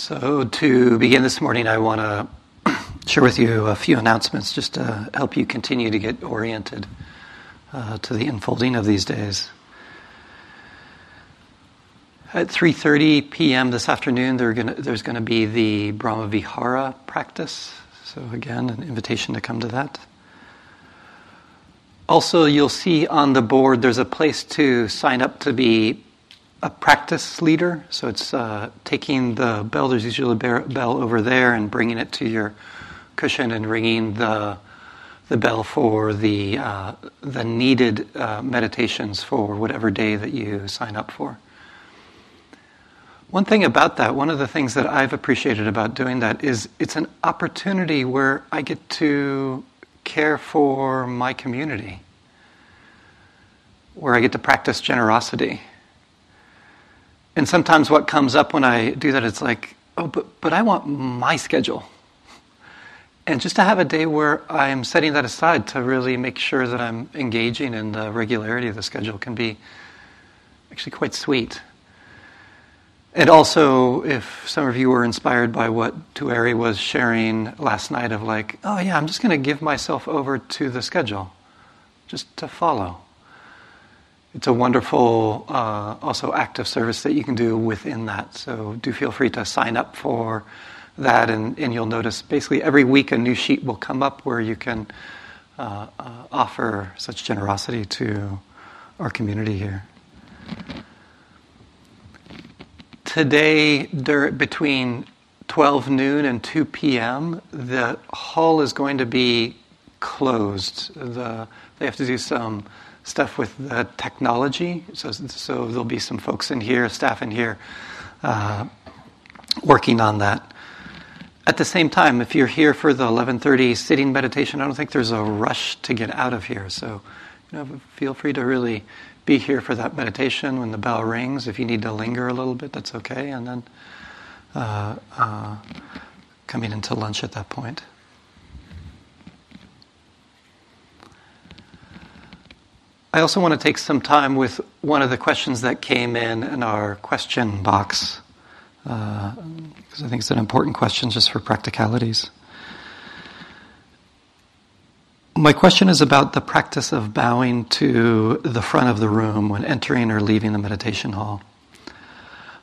So, to begin this morning, I want to share with you a few announcements just to help you continue to get oriented uh, to the unfolding of these days. At 3:30 p.m. this afternoon, gonna, there's going to be the Brahma Vihara practice. So again, an invitation to come to that. Also, you'll see on the board there's a place to sign up to be a practice leader. So it's uh, taking the bell, there's usually a bell over there, and bringing it to your cushion and ringing the, the bell for the, uh, the needed uh, meditations for whatever day that you sign up for. One thing about that, one of the things that I've appreciated about doing that is it's an opportunity where I get to care for my community, where I get to practice generosity and sometimes what comes up when I do that, it's like, oh, but, but I want my schedule. And just to have a day where I'm setting that aside to really make sure that I'm engaging in the regularity of the schedule can be actually quite sweet. And also, if some of you were inspired by what Tuere was sharing last night, of like, oh yeah, I'm just going to give myself over to the schedule, just to follow it's a wonderful uh, also act of service that you can do within that. So do feel free to sign up for that, and, and you'll notice basically every week a new sheet will come up where you can uh, uh, offer such generosity to our community here. Today, there, between 12 noon and 2 p.m., the hall is going to be closed. The, they have to do some stuff with the technology. So, so there'll be some folks in here, staff in here, uh, working on that. At the same time, if you're here for the 11:30 sitting meditation, I don't think there's a rush to get out of here. So, you know, feel free to really be here for that meditation when the bell rings. If you need to linger a little bit, that's okay. And then uh, uh, coming into lunch at that point. I also want to take some time with one of the questions that came in in our question box, uh, because I think it's an important question just for practicalities. My question is about the practice of bowing to the front of the room when entering or leaving the meditation hall.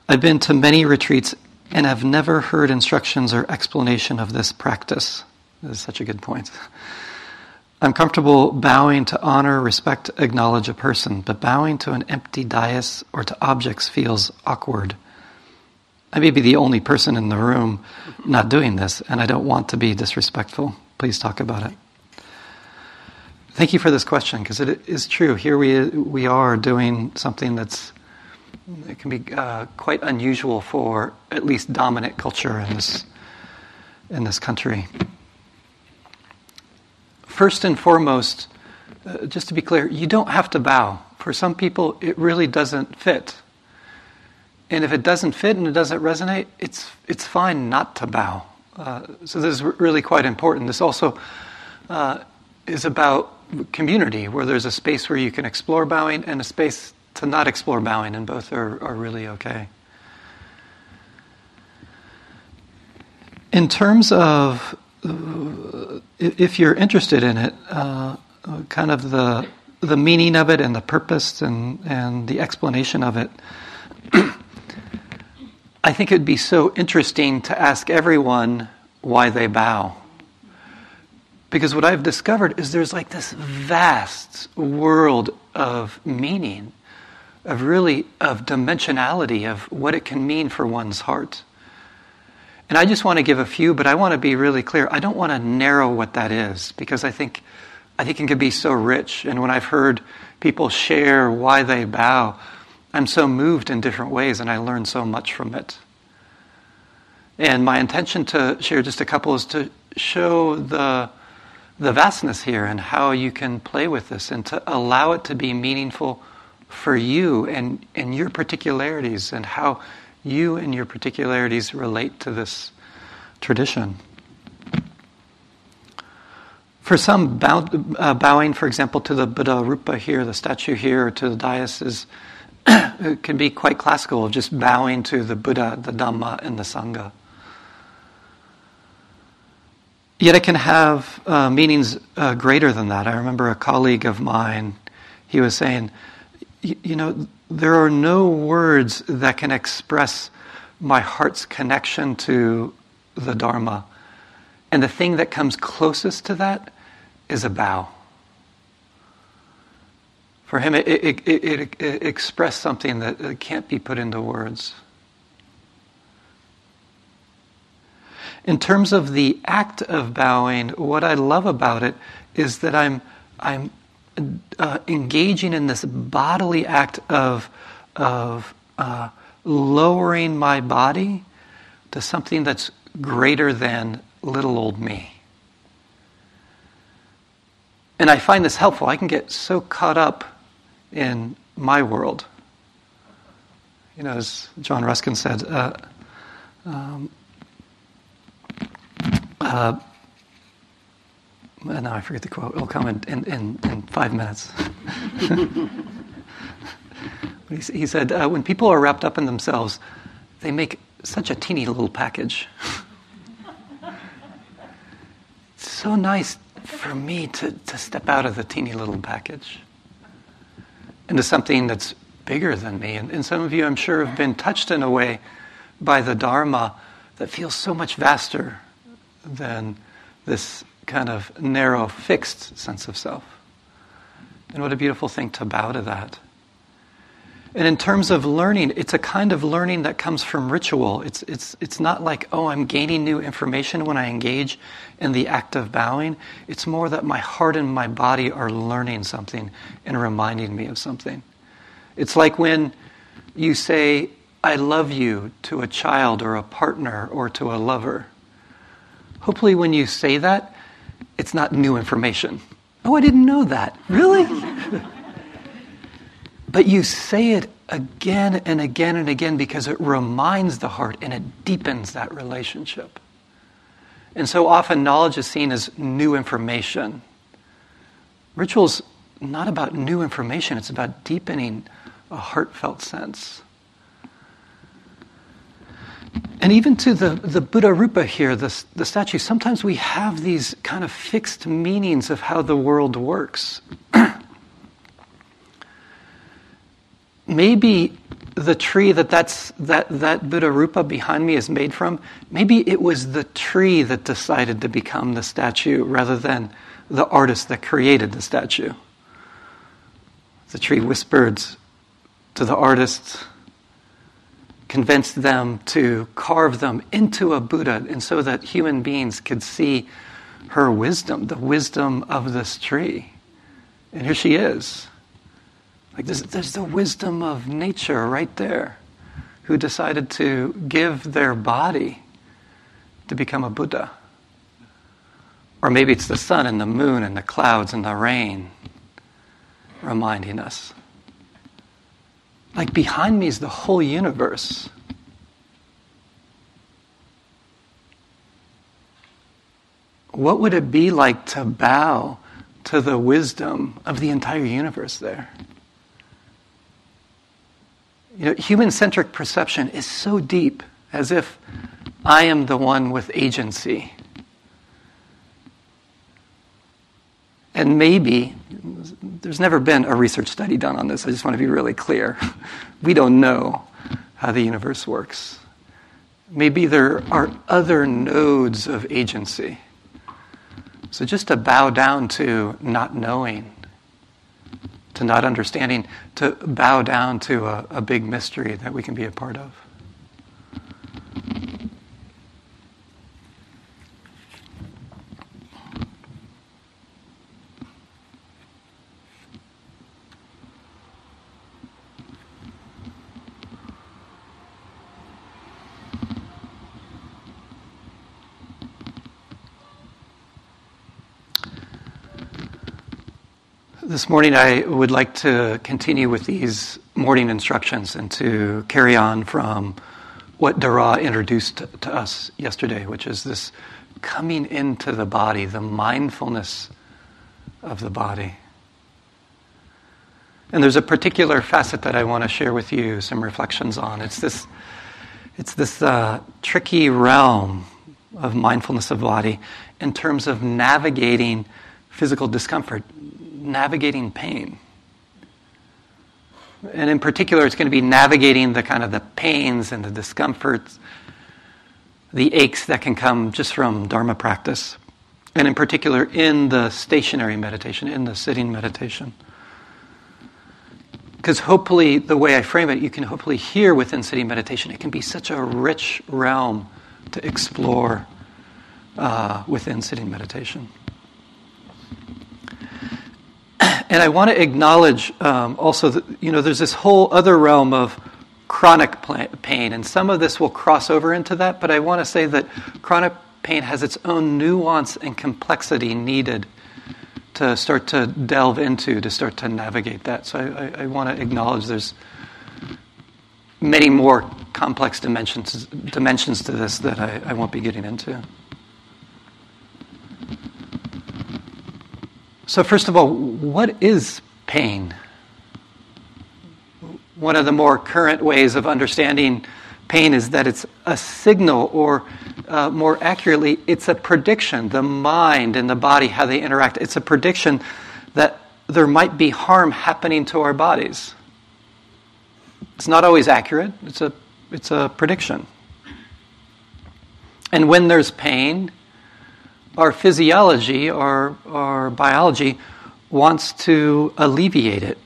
I've been to many retreats and have never heard instructions or explanation of this practice. This is such a good point. I'm comfortable bowing to honor, respect, acknowledge a person, but bowing to an empty dais or to objects feels awkward. I may be the only person in the room not doing this, and I don't want to be disrespectful. Please talk about it. Thank you for this question because it is true. Here we we are doing something that's it can be uh, quite unusual for at least dominant culture in this in this country first and foremost, uh, just to be clear, you don't have to bow. For some people, it really doesn't fit. And if it doesn't fit and it doesn't resonate, it's, it's fine not to bow. Uh, so this is really quite important. This also uh, is about community, where there's a space where you can explore bowing and a space to not explore bowing, and both are, are really okay. In terms of if you're interested in it, uh, kind of the the meaning of it and the purpose and and the explanation of it, I think it'd be so interesting to ask everyone why they bow. Because what I've discovered is there's like this vast world of meaning, of really of dimensionality of what it can mean for one's heart. And I just want to give a few, but I want to be really clear. I don't want to narrow what that is because I think I think it can be so rich. And when I've heard people share why they bow, I'm so moved in different ways and I learn so much from it. And my intention to share just a couple is to show the the vastness here and how you can play with this and to allow it to be meaningful for you and, and your particularities and how you and your particularities relate to this tradition. For some, bow, uh, bowing, for example, to the Buddha Rupa here, the statue here, or to the dais is, can be quite classical of just bowing to the Buddha, the Dhamma, and the Sangha. Yet it can have uh, meanings uh, greater than that. I remember a colleague of mine, he was saying, you know, there are no words that can express my heart's connection to the Dharma. And the thing that comes closest to that is a bow. For him, it, it, it, it expressed something that can't be put into words. In terms of the act of bowing, what I love about it is that I'm, I'm uh, engaging in this bodily act of, of uh, lowering my body to something that's greater than little old me. And I find this helpful. I can get so caught up in my world. You know, as John Ruskin said, uh, um, uh, now I forget the quote. It'll come in, in, in, in five minutes. he, he, said, uh, when people are wrapped up in themselves, they make such a teeny little package. it's so nice for me to, to step out of the teeny little package into something that's bigger than me. And, and some of you, I'm sure, have been touched in a way by the Dharma that feels so much vaster than this kind of narrow, fixed sense of self. And what a beautiful thing to bow to that. And in terms of learning, it's a kind of learning that comes from ritual. It's, it's, it's not like, oh, I'm gaining new information when I engage in the act of bowing. It's more that my heart and my body are learning something and reminding me of something. It's like when you say, I love you to a child or a partner or to a lover. Hopefully, when you say that, it's not new information. Oh, I didn't know that. Really? but you say it again and again and again because it reminds the heart and it deepens that relationship. And so often, knowledge is seen as new information. Ritual's not about new information, it's about deepening a heartfelt sense. And even to the, the Buddha Rupa here, the, the statue, sometimes we have these kind of fixed meanings of how the world works. maybe the tree that that's, that, that Buddha Rupa behind me is made from, maybe it was the tree that decided to become the statue rather than the artist that created the statue. The tree whispered to the artist convinced them to carve them into a Buddha, and so that human beings could see her wisdom, the wisdom of this tree. And here she is. Like there's, there's the wisdom of nature right there, who decided to give their body to become a Buddha. Or maybe it's the sun and the moon and the clouds and the rain reminding us like behind me is the whole universe. What would it be like to bow to the wisdom of the entire universe there? You know, human centric perception is so deep, as if I am the one with agency. And maybe, there's never been a research study done on this, I just want to be really clear. We don't know how the universe works. Maybe there are other nodes of agency. So just to bow down to not knowing, to not understanding, to bow down to a, a big mystery that we can be a part of. This morning, I would like to continue with these morning instructions and to carry on from what Dara introduced to us yesterday, which is this coming into the body, the mindfulness of the body. And there's a particular facet that I want to share with you some reflections on. It's this, it's this uh, tricky realm of mindfulness of body in terms of navigating physical discomfort, navigating pain. And in particular, it's going to be navigating the kind of the pains and the discomforts, the aches that can come just from Dharma practice. And in particular, in the stationary meditation, in the sitting meditation. Because hopefully, the way I frame it, you can hopefully hear within sitting meditation, it can be such a rich realm to explore uh, within sitting meditation. And I want to acknowledge um, also that, you know, there's this whole other realm of chronic pain, and some of this will cross over into that, but I want to say that chronic pain has its own nuance and complexity needed to start to delve into, to start to navigate that. So I, I, want to acknowledge there's many more complex dimensions, dimensions to this that I, I won't be getting into. So, first of all, what is pain? One of the more current ways of understanding pain is that it's a signal, or uh, more accurately, it's a prediction. The mind and the body, how they interact, it's a prediction that there might be harm happening to our bodies. It's not always accurate, it's a, it's a prediction. And when there's pain, our physiology, our, our biology, wants to alleviate it.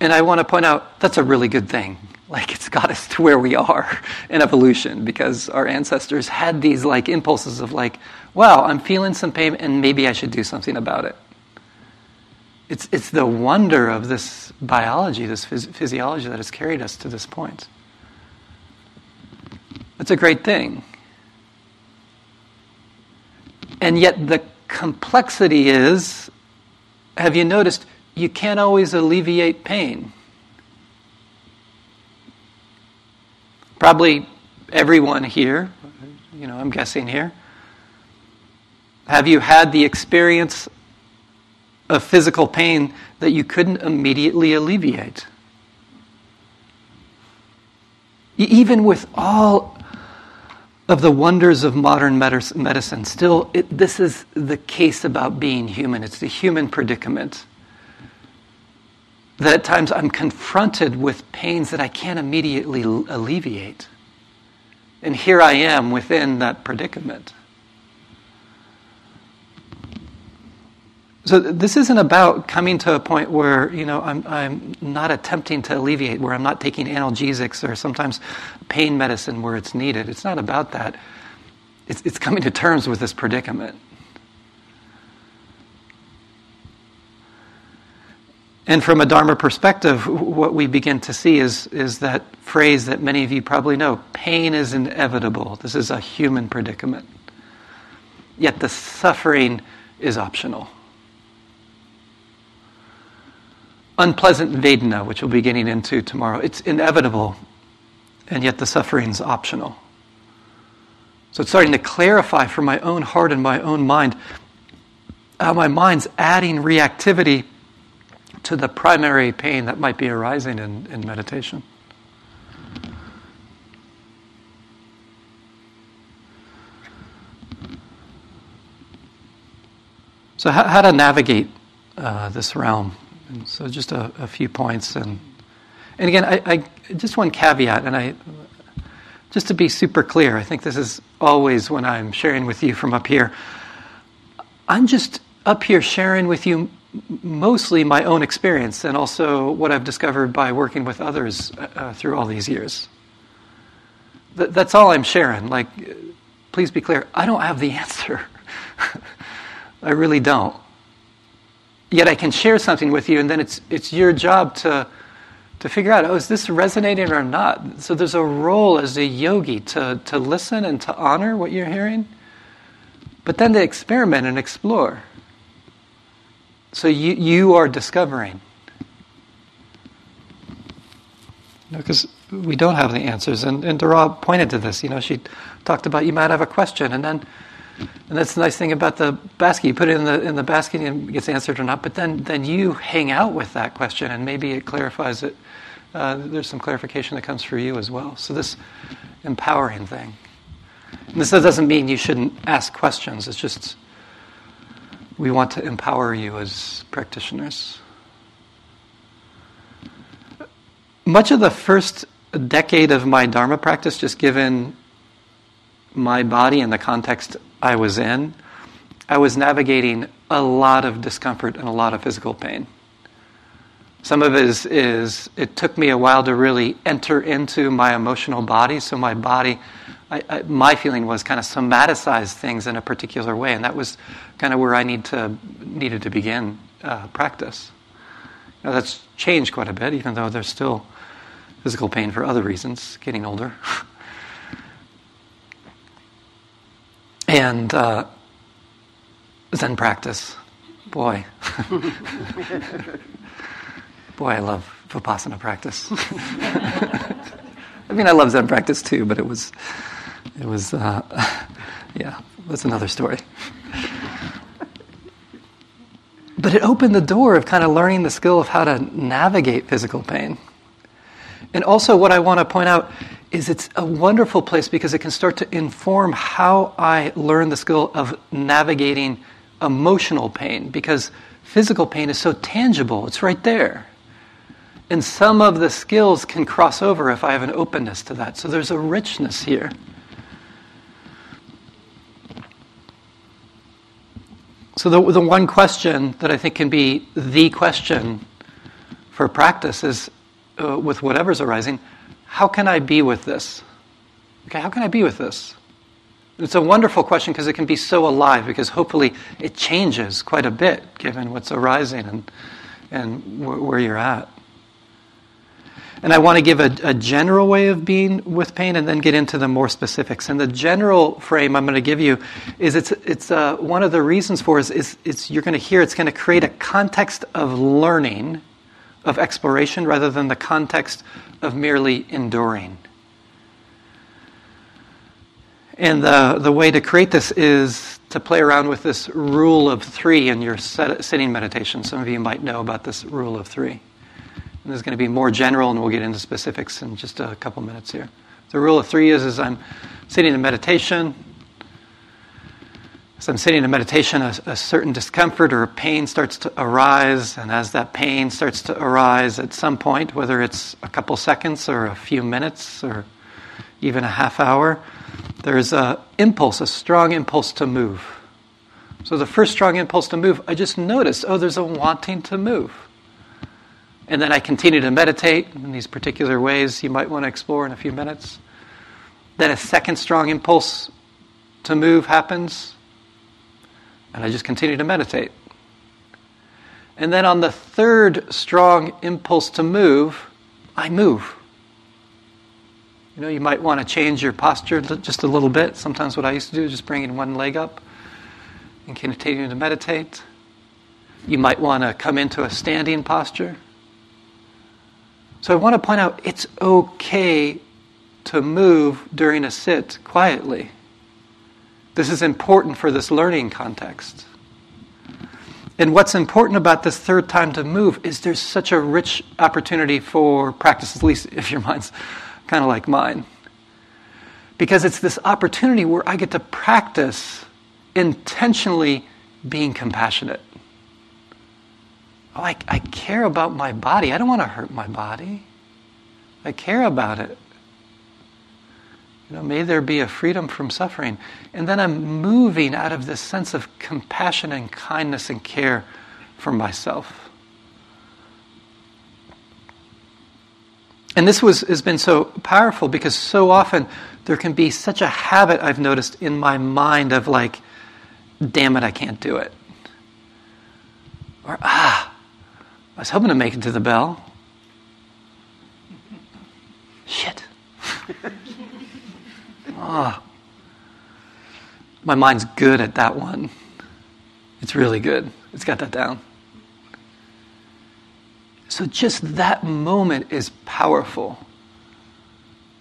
And I want to point out that's a really good thing. Like it's got us to where we are in evolution because our ancestors had these like impulses of like, wow, I'm feeling some pain and maybe I should do something about it. It's, it's the wonder of this biology, this phys- physiology that has carried us to this point. It's a great thing. And yet, the complexity is have you noticed you can't always alleviate pain? Probably everyone here, you know, I'm guessing here. Have you had the experience of physical pain that you couldn't immediately alleviate? Even with all of the wonders of modern medicine, still, it, this is the case about being human. It's the human predicament. That at times I'm confronted with pains that I can't immediately alleviate. And here I am within that predicament. So this isn't about coming to a point where you know I'm I'm not attempting to alleviate, where I'm not taking analgesics or sometimes pain medicine where it's needed. It's not about that. It's it's coming to terms with this predicament. And from a Dharma perspective, what we begin to see is, is that phrase that many of you probably know pain is inevitable. This is a human predicament. Yet the suffering is optional unpleasant Vedana, which we'll be getting into tomorrow. It's inevitable, and yet the suffering's optional. So it's starting to clarify for my own heart and my own mind how my mind's adding reactivity to the primary pain that might be arising in, in meditation. So, how, how to navigate uh, this realm? And so just a, a, few points, and and again, I, I, just one caveat, and I just to be super clear, I think this is always when I'm sharing with you from up here. I'm just up here sharing with you mostly my own experience and also what I've discovered by working with others uh, uh through all these years. Th- that's all I'm sharing. Like, please be clear, I don't have the answer. I really don't yet I can share something with you, and then it's, it's your job to, to figure out, oh, is this resonating or not? So there's a role as a yogi to, to listen and to honor what you're hearing, but then to experiment and explore. So you, you are discovering. Because you know, we don't have the answers. And, and Dara pointed to this. You know, she talked about you might have a question, and then and that's the nice thing about the basket. You put it in the in the basket and it gets answered or not. But then then you hang out with that question, and maybe it clarifies it. Uh, there's some clarification that comes for you as well. So this empowering thing. And this doesn't mean you shouldn't ask questions, it's just we want to empower you as practitioners. Much of the first decade of my Dharma practice, just given my body and the context I was in, I was navigating a lot of discomfort and a lot of physical pain. Some of it is, is it took me a while to really enter into my emotional body, so my body I, I, my feeling was kind of somaticize things in a particular way, and that was kind of where I need to needed to begin uh, practice. Now, that's changed quite a bit, even though there's still physical pain for other reasons, getting older. and uh, Zen practice, boy, boy, I love vipassana practice. I mean, I love Zen practice too, but it was it was, uh, yeah, that's another story. but it opened the door of kind of learning the skill of how to navigate physical pain. And also, what I want to point out is it's a wonderful place because it can start to inform how I learn the skill of navigating emotional pain because physical pain is so tangible, it's right there. And some of the skills can cross over if I have an openness to that. So there's a richness here. So, the, the one question that I think can be the question for practice is uh, with whatever's arising how can I be with this? Okay, how can I be with this? It's a wonderful question because it can be so alive because hopefully it changes quite a bit given what's arising and, and where you're at. And I want to give a, a, general way of being with pain and then get into the more specifics. And the general frame I'm going to give you is it's, it's uh, one of the reasons for is, is, you're going to hear it's going to create a context of learning, of exploration, rather than the context of merely enduring. And the, the way to create this is to play around with this rule of three in your set, sitting meditation. Some of you might know about this rule of three. And this is going to be more general, and we'll get into specifics in just a couple minutes here. The rule of three is, as I'm sitting in meditation, as I'm sitting in meditation, a, a, certain discomfort or a pain starts to arise, and as that pain starts to arise at some point, whether it's a couple seconds or a few minutes or even a half hour, there's an impulse, a strong impulse to move. So the first strong impulse to move, I just noticed, oh, there's a wanting to move. And then I continue to meditate in these particular ways you might want to explore in a few minutes. Then a second strong impulse to move happens, and I just continue to meditate. And then on the third strong impulse to move, I move. You know, you might want to change your posture just a little bit. Sometimes what I used to do is just bringing one leg up and continuing to meditate. You might want to come into a standing posture. So I want to point out it's okay to move during a sit quietly. This is important for this learning context. And what's important about this third time to move is there's such a rich opportunity for practice, at least if your mind's kind of like mine. Because it's this opportunity where I get to practice intentionally being compassionate. Oh, I, I care about my body. I don't want to hurt my body. I care about it. You know, may there be a freedom from suffering. And then I'm moving out of this sense of compassion and kindness and care for myself. And this was, has been so powerful because so often there can be such a habit I've noticed in my mind of like, damn it, I can't do it. Or, ah, I was hoping to make it to the bell. Shit. oh. My mind's good at that one. It's really good. It's got that down. So, just that moment is powerful.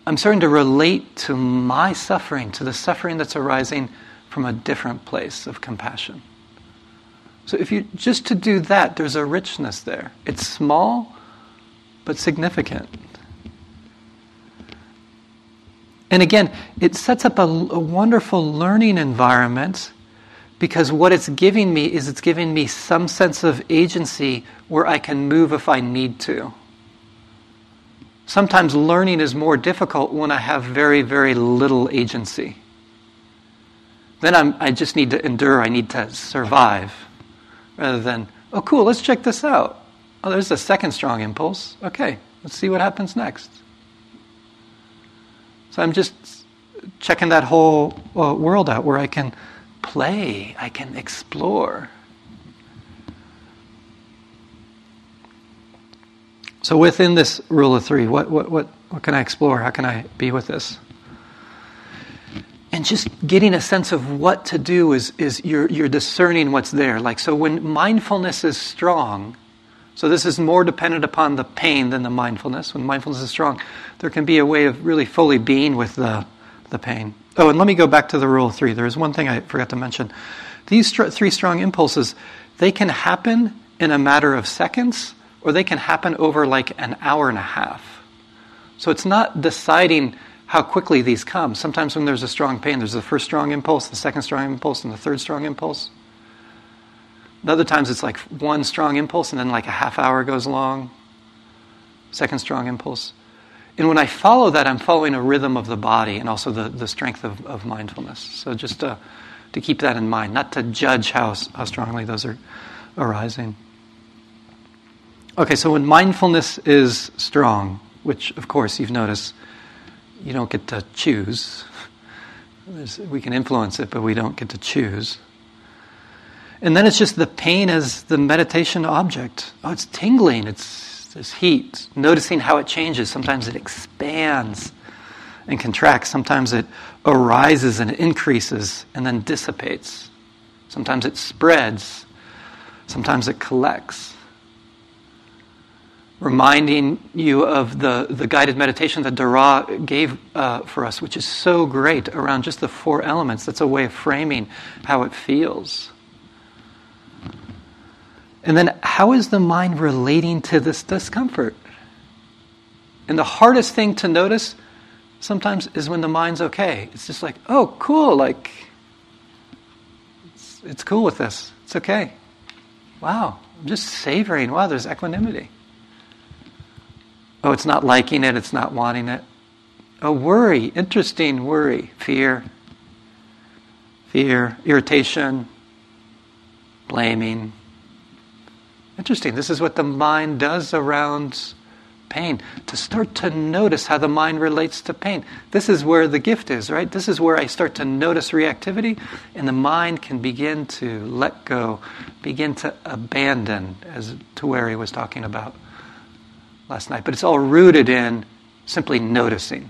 I'm starting to relate to my suffering, to the suffering that's arising from a different place of compassion. So if you just to do that, there's a richness there. It's small, but significant. And again, it sets up a, a wonderful learning environment because what it's giving me is it's giving me some sense of agency where I can move if I need to. Sometimes learning is more difficult when I have very, very little agency. Then I'm, I just need to endure, I need to survive, rather than, oh, cool, let's check this out. Oh, there's a second strong impulse. Okay, let's see what happens next. So I'm just checking that whole uh, world out where I can play, I can explore. So within this rule of three, what, what, what, what can I explore? How can I be with this? And just getting a sense of what to do is, is you're, you're discerning what's there. Like, so when mindfulness is strong, so this is more dependent upon the pain than the mindfulness. When mindfulness is strong, there can be a way of really fully being with the, the pain. Oh, and let me go back to the rule of three. There is one thing I forgot to mention. These three strong impulses, they can happen in a matter of seconds or they can happen over like an hour and a half. So it's not deciding how quickly these come. Sometimes when there's a strong pain, there's the first strong impulse, the second strong impulse, and the third strong impulse. Other times it's like one strong impulse and then like a half hour goes along, second strong impulse. And when I follow that, I'm following a rhythm of the body and also the, the strength of, of mindfulness. So just to, to keep that in mind, not to judge how, how strongly those are arising. Okay, so when mindfulness is strong, which of course you've noticed, you don't get to choose. We can influence it, but we don't get to choose. And then it's just the pain as the meditation object. Oh, it's tingling, it's this heat, noticing how it changes. Sometimes it expands and contracts, sometimes it arises and increases and then dissipates. Sometimes it spreads, sometimes it collects reminding you of the, the guided meditation that Dara gave uh, for us, which is so great around just the four elements. That's a way of framing how it feels. And then, how is the mind relating to this discomfort? And the hardest thing to notice sometimes is when the mind's okay. It's just like, oh, cool, like, it's, it's cool with this. It's okay. Wow, I'm just savoring. Wow, there's equanimity. Oh, it's not liking it, it's not wanting it. A worry, interesting worry, fear, fear, irritation, blaming. Interesting. This is what the mind does around pain, to start to notice how the mind relates to pain. This is where the gift is, right? This is where I start to notice reactivity, and the mind can begin to let go, begin to abandon, as Tuere was talking about last night, but it's all rooted in simply noticing.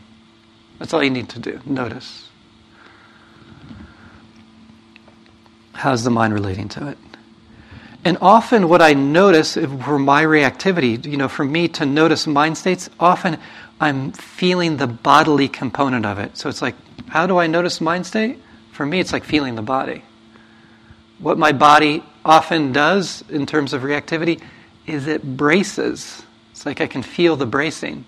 That's all you need to do. Notice. How's the mind relating to it? And often, what I notice for my reactivity, you know, for me to notice mind states, often I'm feeling the bodily component of it. So it's like, how do I notice mind state? For me, it's like feeling the body. What my body often does in terms of reactivity is it braces it's like I can feel the bracing.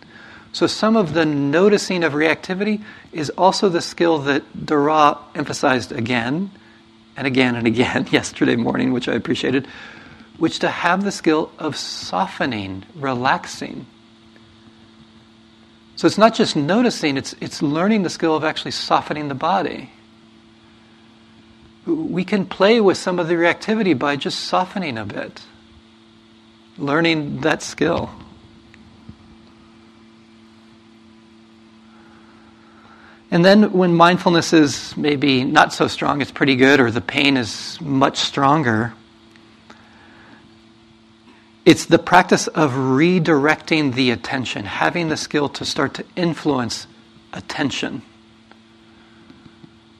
So some of the noticing of reactivity is also the skill that Dara emphasized again and again and again yesterday morning, which I appreciated, which to have the skill of softening, relaxing. So it's not just noticing, it's, it's learning the skill of actually softening the body. We can play with some of the reactivity by just softening a bit, learning that skill. And then when mindfulness is maybe not so strong, it's pretty good, or the pain is much stronger, it's the practice of redirecting the attention, having the skill to start to influence attention.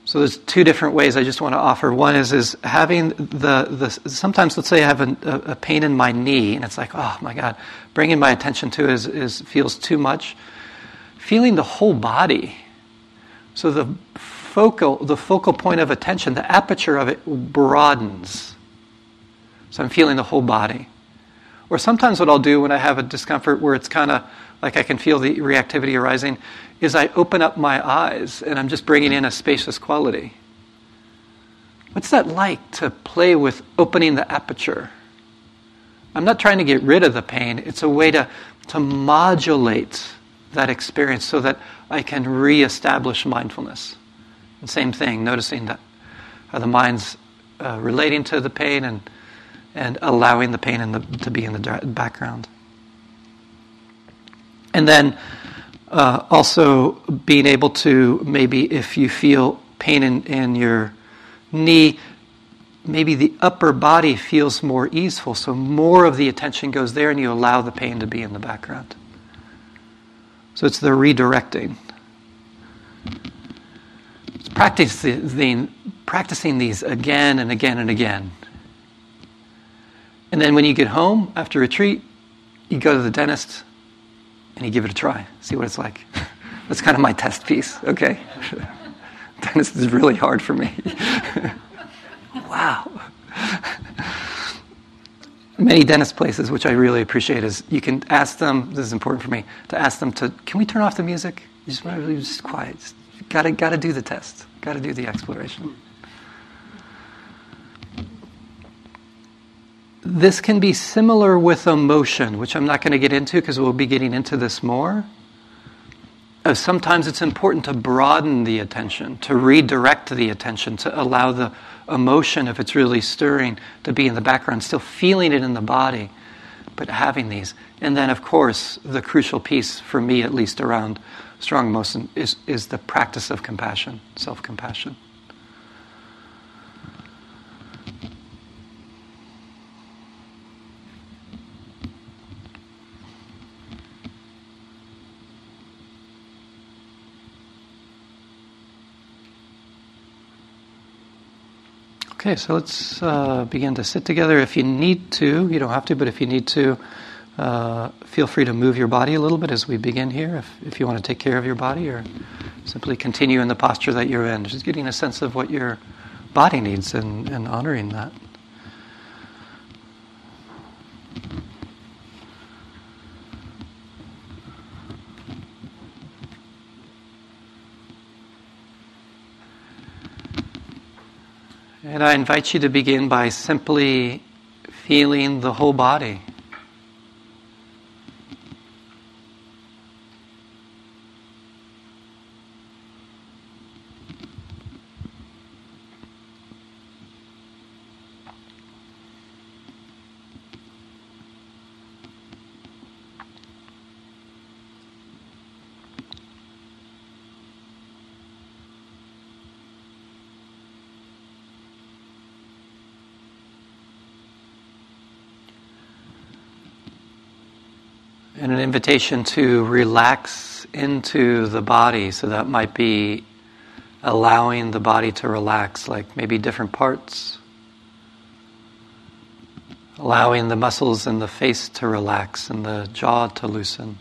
So there's two different ways I just want to offer. One is is having the, the sometimes let's say I have a, a pain in my knee and it's like oh my god, bringing my attention to it is, is feels too much. Feeling the whole body so the focal, the focal point of attention, the aperture of it broadens. So I'm feeling the whole body. Or sometimes what I'll do when I have a discomfort where it's kind of like I can feel the reactivity arising, is I open up my eyes and I'm just bringing in a spacious quality. What's that like to play with opening the aperture? I'm not trying to get rid of the pain, it's a way to, to modulate that experience so that I can reestablish mindfulness. And same thing, noticing that how the mind's uh, relating to the pain and, and allowing the pain in the, to be in the background. And then uh, also being able to maybe if you feel pain in, in your knee, maybe the upper body feels more easeful, so more of the attention goes there and you allow the pain to be in the background. So it's the redirecting. It's practicing, practicing these again and again and again. And then when you get home after retreat, you go to the dentist and you give it a try, see what it's like. That's kind of my test piece, okay? dentist is really hard for me. wow. Many dentist places, which I really appreciate, is you can ask them. This is important for me to ask them to. Can we turn off the music? You just want to be just quiet. Gotta gotta do the test. Gotta do the exploration. This can be similar with emotion, which I'm not going to get into because we'll be getting into this more. Uh, sometimes it's important to broaden the attention, to redirect the attention, to allow the emotion, if it's really stirring, to be in the background, still feeling it in the body, but having these. And then, of course, the crucial piece, for me at least, around strong emotion is, is the practice of compassion, self compassion. Okay, so let's uh, begin to sit together. If you need to, you don't have to, but if you need to, uh, feel free to move your body a little bit as we begin here. If, if you want to take care of your body, or simply continue in the posture that you're in, just getting a sense of what your body needs and, and honoring that. And I invite you to begin by simply feeling the whole body. and an invitation to relax into the body. So that might be allowing the body to relax, like maybe different parts. Allowing the muscles in the face to relax and the jaw to loosen.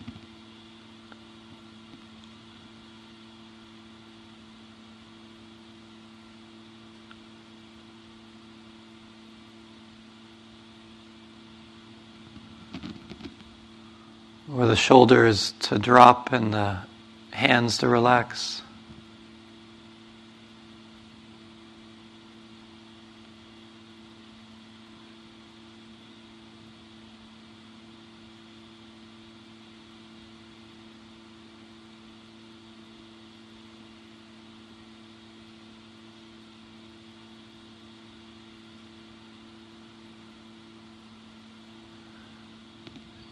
The shoulders to drop and the hands to relax.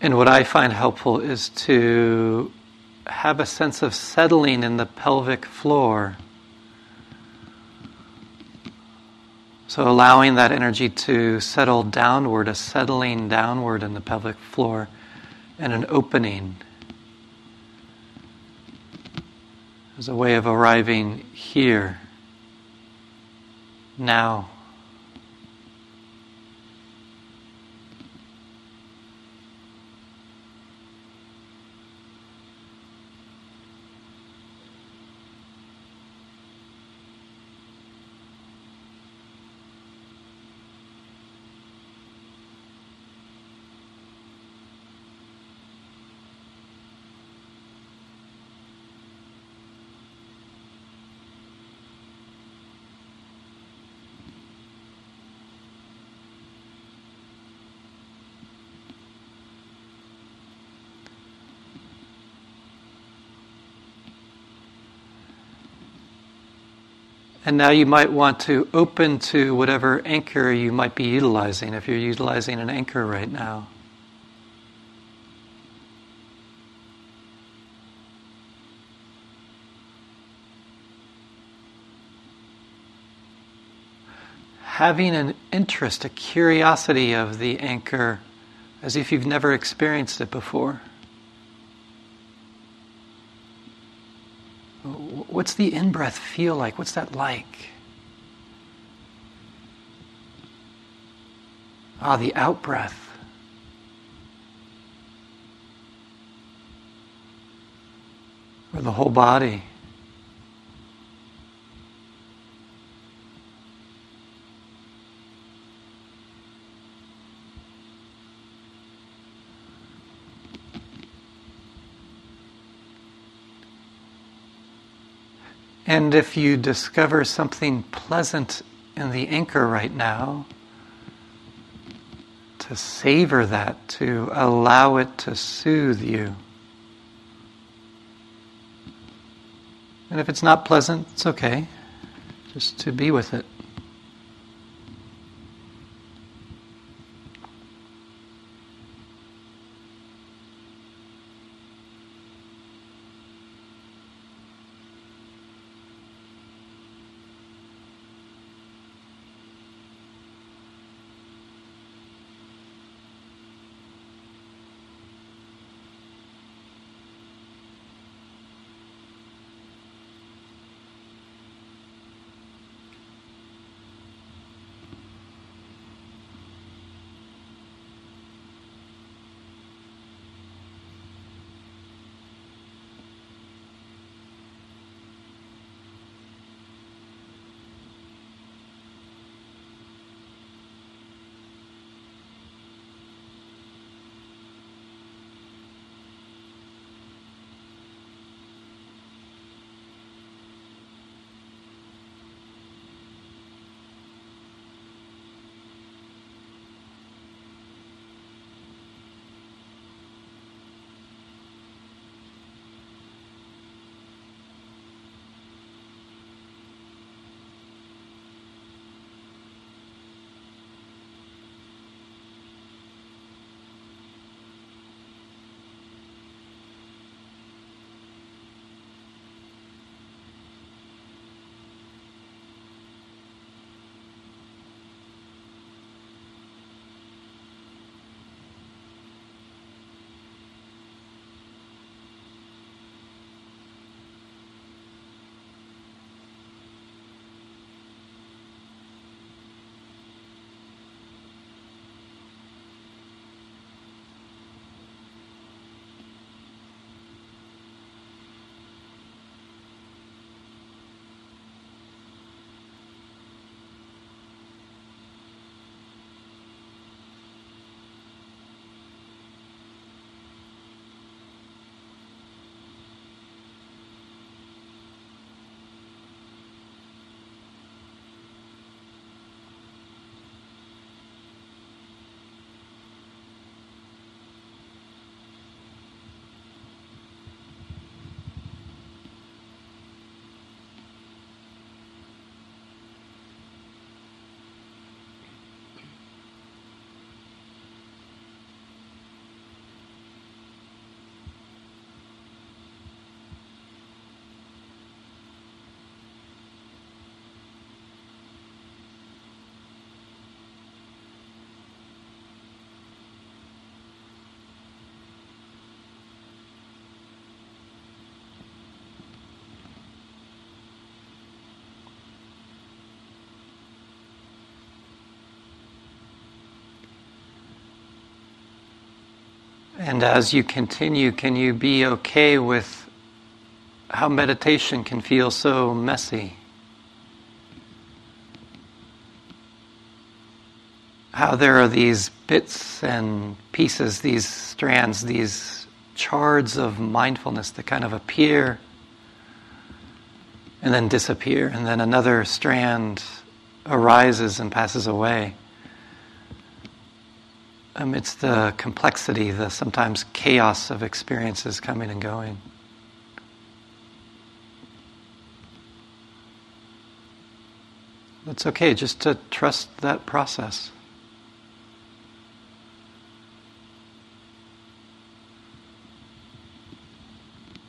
And what I find helpful is to have a sense of settling in the pelvic floor. So, allowing that energy to settle downward, a settling downward in the pelvic floor, and an opening as a way of arriving here, now. And now you might want to open to whatever anchor you might be utilizing, if you're utilizing an anchor right now. Having an interest, a curiosity of the anchor as if you've never experienced it before. What's the in breath feel like? What's that like? Ah, the out breath. Or the whole body. And if you discover something pleasant in the anchor right now, to savor that, to allow it to soothe you. And if it's not pleasant, it's okay. Just to be with it. And as you continue, can you be okay with how meditation can feel so messy? How there are these bits and pieces, these strands, these shards of mindfulness that kind of appear and then disappear, and then another strand arises and passes away amidst the complexity, the sometimes chaos of experiences coming and going. That's okay, just to trust that process.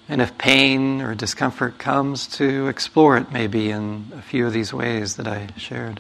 And if pain or discomfort comes, to explore it maybe in a few of these ways that I shared.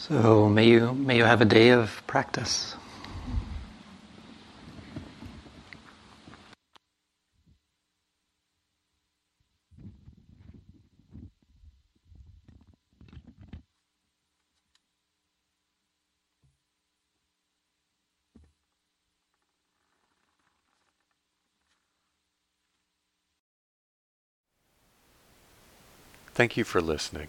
So may you may you have a day of practice. Thank you for listening.